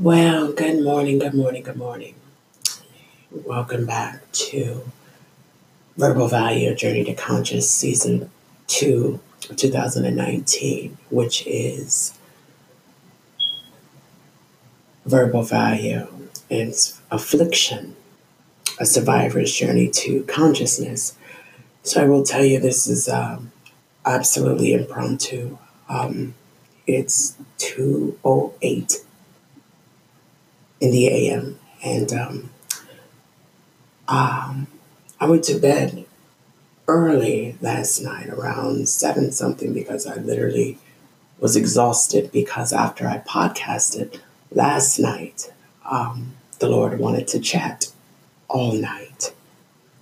Well, good morning, good morning, good morning. Welcome back to Verbal Value Journey to Conscious Season 2 of 2019, which is Verbal Value and Affliction, a survivor's journey to consciousness. So I will tell you this is um, absolutely impromptu. Um, it's 2.08 in the AM. And um, um, I went to bed early last night, around seven something, because I literally was exhausted. Because after I podcasted last night, um, the Lord wanted to chat all night,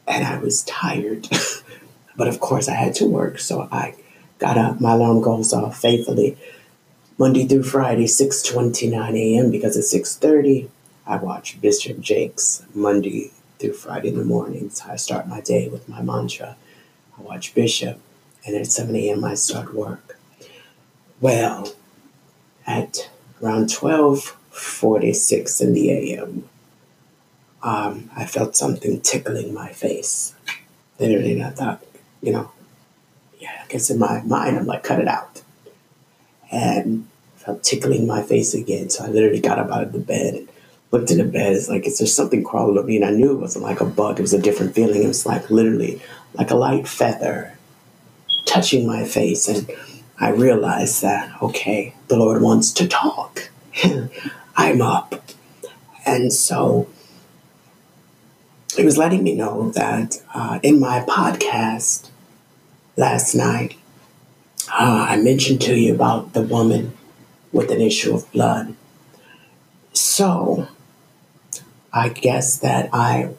and I was tired. but of course, I had to work, so I got up. My alarm goes off faithfully Monday through Friday, 6.29 a.m. because at 6.30, I watch Bishop Jakes Monday through Friday in the mornings. I start my day with my mantra. I watch Bishop, and at 7 a.m. I start work. Well, at around 12.46 in the a.m., um, I felt something tickling my face. Literally, and I thought, you know, yeah, I guess in my mind, I'm like, cut it out and felt tickling my face again. So I literally got up out of the bed and looked in the bed. It's like, is there something crawling on me? And I knew it wasn't like a bug. It was a different feeling. It was like literally like a light feather touching my face. And I realized that, okay, the Lord wants to talk. I'm up. And so it was letting me know that uh, in my podcast last night, uh, I mentioned to you about the woman with an issue of blood. So I guess that I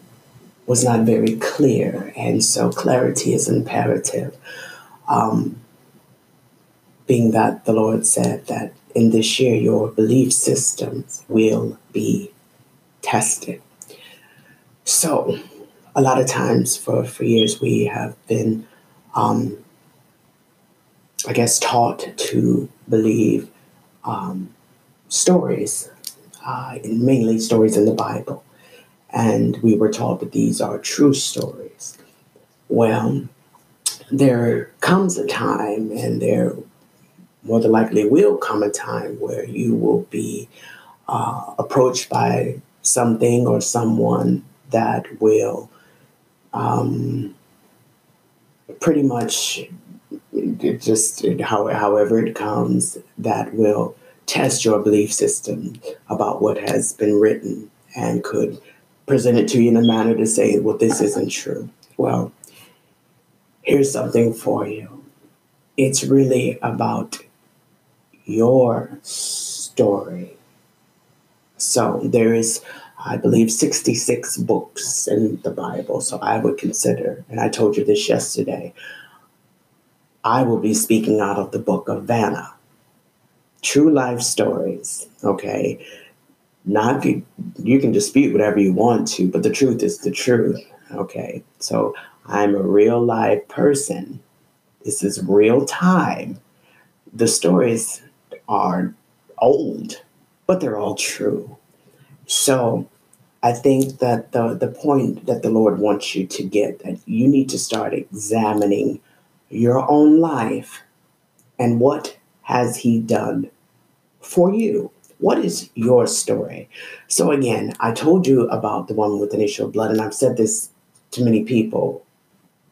was not very clear, and so clarity is imperative. Um, being that the Lord said that in this year your belief systems will be tested. So, a lot of times for, for years we have been um, I guess, taught to believe um, stories, uh, mainly stories in the Bible. And we were taught that these are true stories. Well, there comes a time, and there more than likely will come a time where you will be uh, approached by something or someone that will um, pretty much it just how, however it comes that will test your belief system about what has been written and could present it to you in a manner to say well this isn't true well here's something for you it's really about your story so there is I believe 66 books in the Bible. So I would consider, and I told you this yesterday, I will be speaking out of the book of Vanna. True life stories, okay? Not you can dispute whatever you want to, but the truth is the truth, okay? So I'm a real live person. This is real time. The stories are old, but they're all true. So I think that the, the point that the Lord wants you to get that you need to start examining your own life and what has he done for you? What is your story? So, again, I told you about the woman with an issue of blood, and I've said this to many people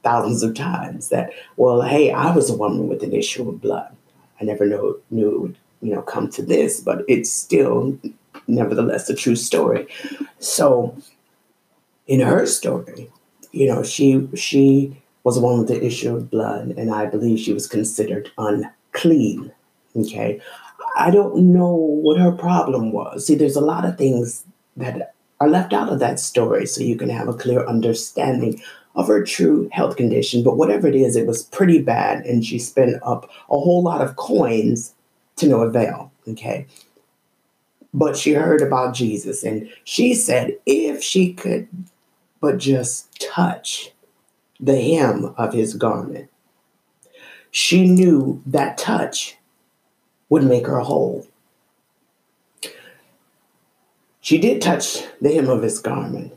thousands of times that, well, hey, I was a woman with an issue of blood. I never know, knew it would, you know, come to this, but it's still, nevertheless, a true story. So, in her story, you know, she she was woman with the issue of blood, and I believe she was considered unclean. Okay. I don't know what her problem was. See, there's a lot of things that are left out of that story so you can have a clear understanding of her true health condition. But whatever it is, it was pretty bad, and she spent up a whole lot of coins to no avail. Okay. But she heard about Jesus, and she said if she could but just touch the hem of his garment. She knew that touch would make her whole. she did touch the hem of his garment.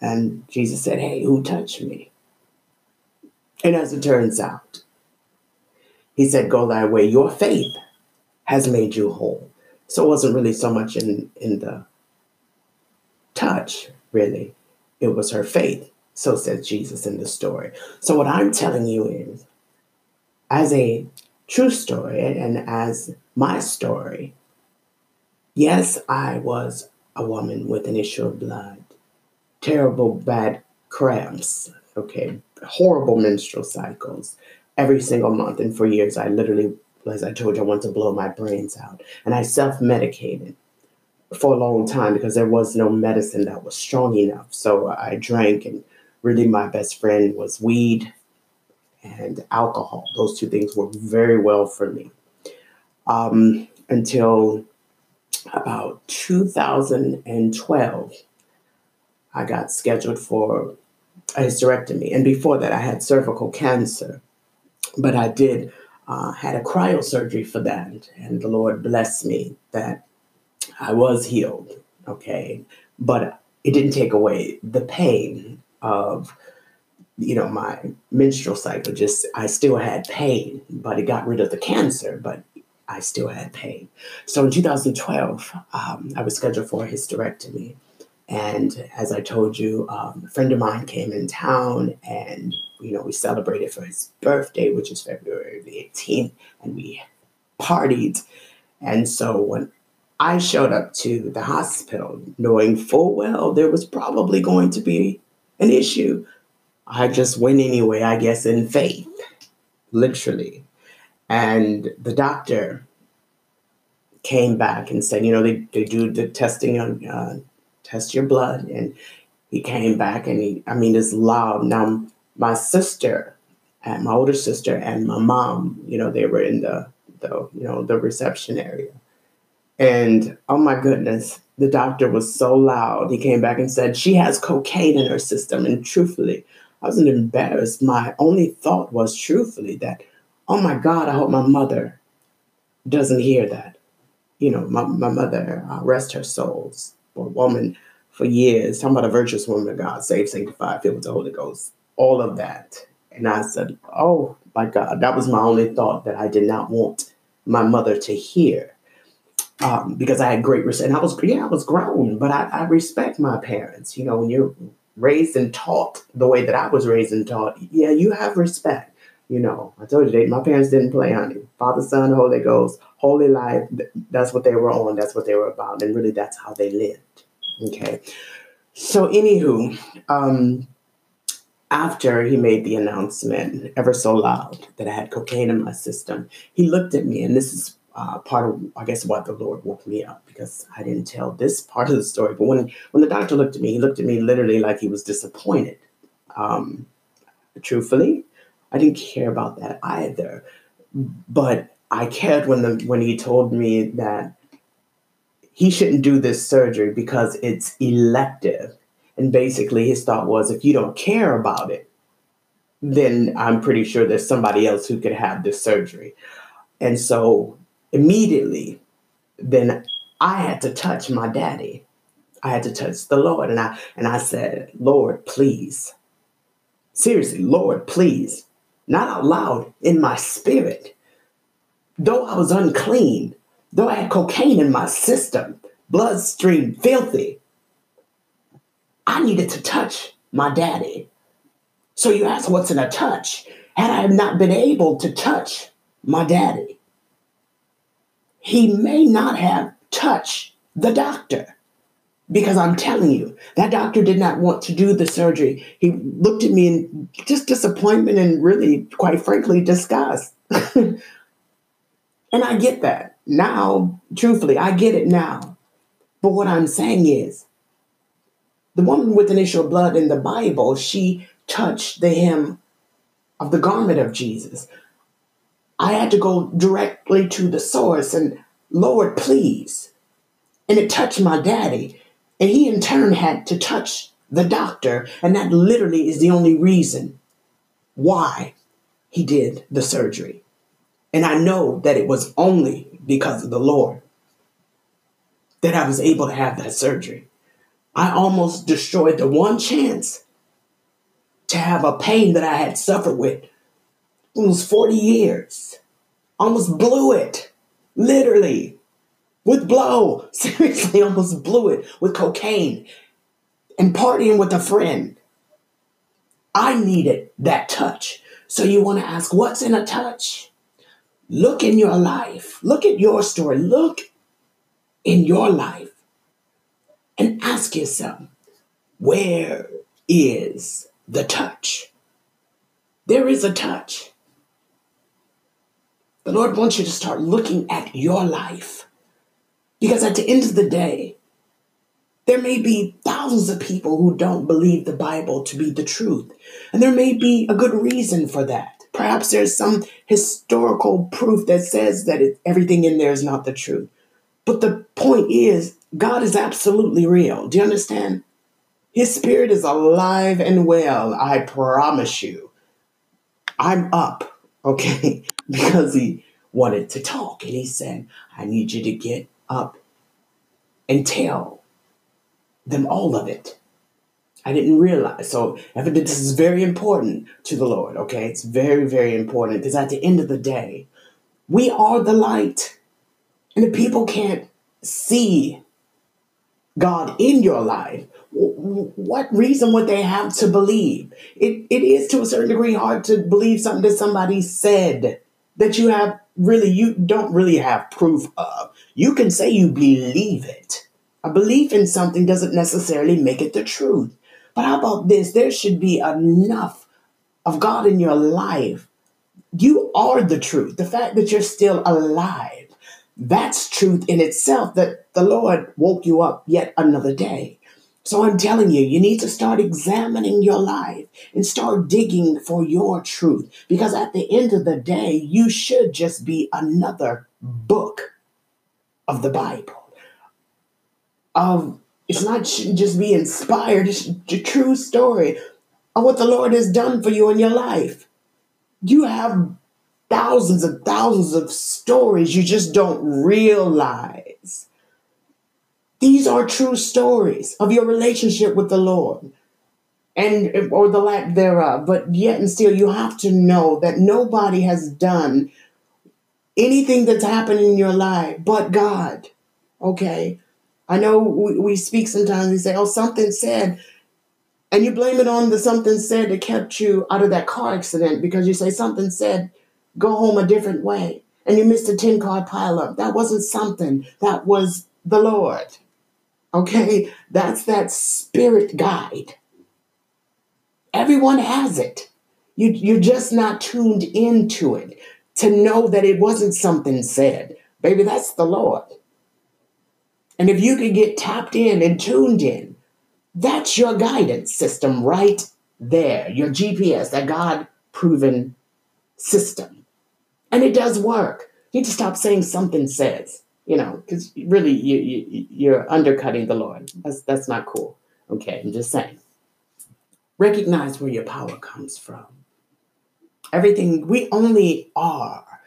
And Jesus said, Hey, who touched me? And as it turns out, he said, Go thy way. Your faith has made you whole. So it wasn't really so much in, in the touch, really. It was her faith. So says Jesus in the story. So what I'm telling you is, as a true story and as my story, yes, I was a woman with an issue of blood, terrible bad cramps, okay, horrible menstrual cycles every single month. And for years, I literally, as I told you, I wanted to blow my brains out. And I self medicated for a long time because there was no medicine that was strong enough. So I drank, and really, my best friend was weed and alcohol. Those two things worked very well for me. Um, until about 2012, I got scheduled for a hysterectomy. And before that, I had cervical cancer. But I did uh, had a cryosurgery for that, and the Lord blessed me that I was healed. Okay, but it didn't take away the pain of you know my menstrual cycle. Just I still had pain, but it got rid of the cancer. But I still had pain. So in 2012, um, I was scheduled for a hysterectomy. And as I told you, um, a friend of mine came in town and, you know, we celebrated for his birthday, which is February the 18th, and we partied. And so when I showed up to the hospital, knowing full well there was probably going to be an issue, I just went anyway, I guess, in faith, literally. And the doctor came back and said, you know, they, they do the testing on, uh, test your blood. And he came back and he, I mean, it's loud. Now, my sister, and my older sister and my mom, you know, they were in the, the, you know, the reception area. And oh my goodness, the doctor was so loud. He came back and said, she has cocaine in her system. And truthfully, I wasn't embarrassed. My only thought was truthfully that oh my God, I hope my mother doesn't hear that. You know, my, my mother, uh, rest her souls, a woman for years, talking about a virtuous woman of God, saved, sanctified, filled with the Holy Ghost, all of that. And I said, oh my God, that was my only thought that I did not want my mother to hear. Um, because I had great respect. And I was, yeah, I was grown, but I, I respect my parents. You know, when you're raised and taught the way that I was raised and taught, yeah, you have respect. You know, I told you they, my parents didn't play on it. Father, Son, Holy Ghost, holy life. That's what they were on. That's what they were about, and really, that's how they lived. Okay. So, anywho, um, after he made the announcement, ever so loud, that I had cocaine in my system, he looked at me, and this is uh, part of, I guess, why the Lord woke me up because I didn't tell this part of the story. But when when the doctor looked at me, he looked at me literally like he was disappointed. Um, truthfully, I didn't care about that either. But I cared when the when he told me that he shouldn't do this surgery because it's elective. And basically his thought was if you don't care about it, then I'm pretty sure there's somebody else who could have this surgery. And so immediately then I had to touch my daddy. I had to touch the Lord and I and I said, "Lord, please. Seriously, Lord, please not out loud, in my spirit. Though I was unclean, though I had cocaine in my system, bloodstream filthy, I needed to touch my daddy. So you ask, what's in a touch? Had I not been able to touch my daddy, he may not have touched the doctor. Because I'm telling you, that doctor did not want to do the surgery. He looked at me in just disappointment and really, quite frankly, disgust. and I get that. Now, truthfully, I get it now. But what I'm saying is, the woman with an issue of blood in the Bible, she touched the hem of the garment of Jesus. I had to go directly to the source and, Lord, please. And it touched my daddy. And he in turn had to touch the doctor, and that literally is the only reason why he did the surgery. And I know that it was only because of the Lord. that I was able to have that surgery. I almost destroyed the one chance to have a pain that I had suffered with almost 40 years. Almost blew it. Literally. With blow. Seriously, almost blew it with cocaine and partying with a friend. I needed that touch. So you want to ask, what's in a touch? Look in your life. Look at your story. Look in your life and ask yourself, where is the touch? There is a touch. The Lord wants you to start looking at your life. Because at the end of the day, there may be thousands of people who don't believe the Bible to be the truth. And there may be a good reason for that. Perhaps there's some historical proof that says that it, everything in there is not the truth. But the point is, God is absolutely real. Do you understand? His spirit is alive and well, I promise you. I'm up, okay? because he wanted to talk. And he said, I need you to get up and tell them all of it. I didn't realize. So evidence is very important to the Lord, okay? It's very, very important because at the end of the day, we are the light. And if people can't see God in your life, what reason would they have to believe? It, it is to a certain degree hard to believe something that somebody said that you have really, you don't really have proof of. You can say you believe it. A belief in something doesn't necessarily make it the truth. But how about this? There should be enough of God in your life. You are the truth. The fact that you're still alive, that's truth in itself that the Lord woke you up yet another day. So I'm telling you, you need to start examining your life and start digging for your truth. Because at the end of the day, you should just be another book of the Bible. Of it's not just be inspired, it's a true story of what the Lord has done for you in your life. You have thousands and thousands of stories you just don't realize. These are true stories of your relationship with the Lord and or the lack thereof. But yet and still you have to know that nobody has done anything that's happened in your life but God. Okay? I know we, we speak sometimes, we say, oh, something said, and you blame it on the something said that kept you out of that car accident because you say something said, go home a different way. And you missed a 10 car pileup. That wasn't something, that was the Lord. Okay? That's that spirit guide. Everyone has it. You, you're just not tuned into it to know that it wasn't something said. Baby, that's the Lord. And if you can get tapped in and tuned in, that's your guidance system right there, your GPS, that God proven system. And it does work. You need to stop saying something says, you know, because really you, you, you're undercutting the Lord. That's, that's not cool. Okay, I'm just saying. Recognize where your power comes from. Everything we only are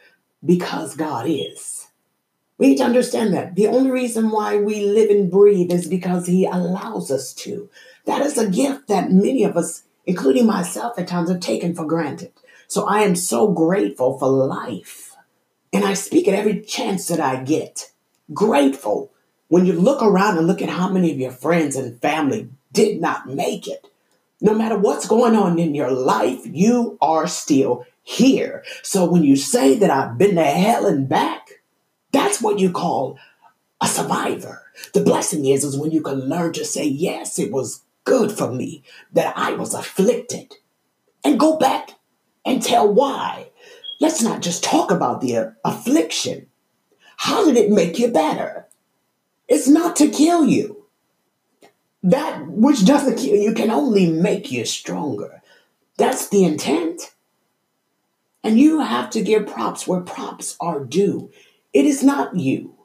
because God is. We need to understand that. The only reason why we live and breathe is because He allows us to. That is a gift that many of us, including myself at times, have taken for granted. So I am so grateful for life. And I speak at every chance that I get. Grateful. When you look around and look at how many of your friends and family did not make it, no matter what's going on in your life, you are still here. So when you say that I've been to hell and back, that's what you call a survivor. The blessing is, is when you can learn to say, yes, it was good for me that I was afflicted and go back and tell why. Let's not just talk about the affliction. How did it make you better? It's not to kill you. That which doesn't kill you can only make you stronger. That's the intent. And you have to give props where props are due. It is not you.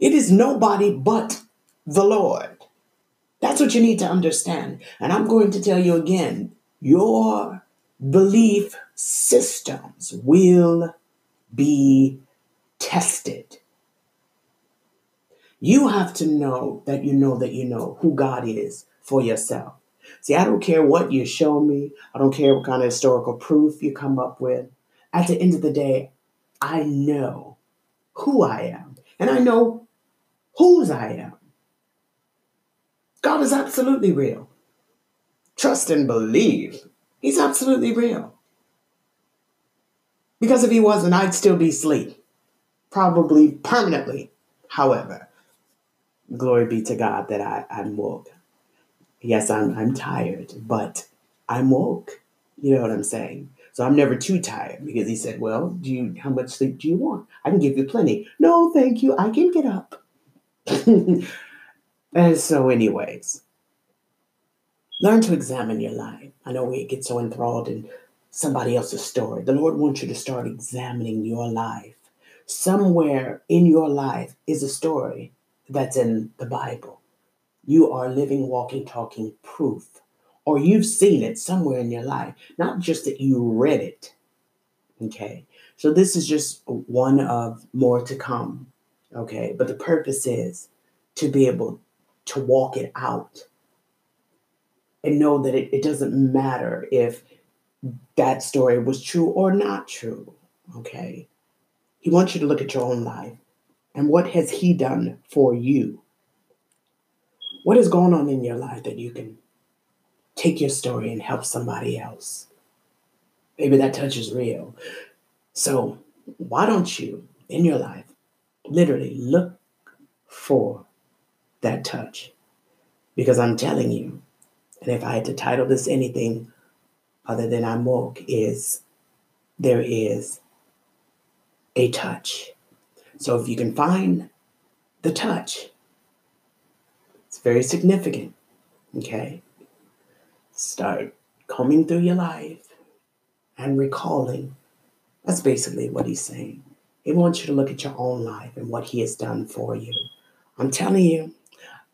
It is nobody but the Lord. That's what you need to understand. And I'm going to tell you again your belief systems will be tested. You have to know that you know that you know who God is for yourself. See, I don't care what you show me, I don't care what kind of historical proof you come up with. At the end of the day, I know who I am, and I know whose I am. God is absolutely real. Trust and believe. He's absolutely real. Because if he wasn't, I'd still be asleep. Probably permanently. However, glory be to God that I, I'm woke. Yes, I'm I'm tired, but I'm woke. You know what I'm saying? So I'm never too tired because he said, Well, do you how much sleep do you want? I can give you plenty. No, thank you. I can get up. and so, anyways, learn to examine your life. I know we get so enthralled in somebody else's story. The Lord wants you to start examining your life. Somewhere in your life is a story that's in the Bible. You are living, walking, talking proof, or you've seen it somewhere in your life, not just that you read it. Okay, so this is just one of more to come. Okay, but the purpose is to be able to walk it out and know that it, it doesn't matter if that story was true or not true. Okay, he wants you to look at your own life and what has He done for you? What is going on in your life that you can take your story and help somebody else? Maybe that touch is real. So, why don't you, in your life, literally look for that touch? Because I'm telling you, and if I had to title this anything other than I'm woke, is there is a touch. So if you can find the touch, it's very significant. Okay? Start combing through your life and recalling. That's basically what he's saying. He wants you to look at your own life and what he has done for you. I'm telling you,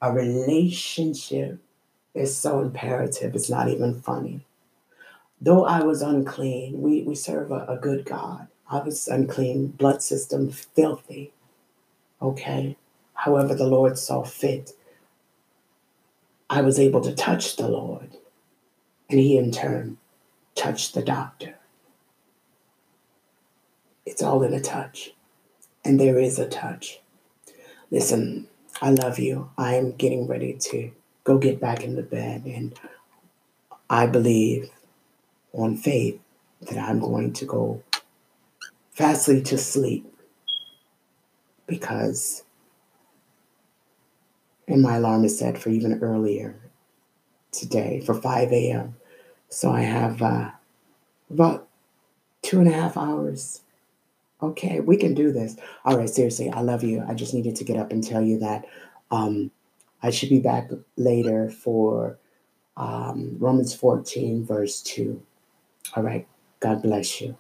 a relationship is so imperative, it's not even funny. Though I was unclean, we, we serve a, a good God. I was unclean, blood system filthy. Okay. However, the Lord saw fit. I was able to touch the Lord, and He in turn touched the doctor. It's all in a touch, and there is a touch. Listen, I love you. I'm getting ready to go get back in the bed, and I believe on faith that I'm going to go fastly to sleep because and my alarm is set for even earlier today for 5 a.m. So I have uh, about two and a half hours. Okay, we can do this. All right, seriously, I love you. I just needed to get up and tell you that um, I should be back later for um, Romans 14, verse 2. All right, God bless you.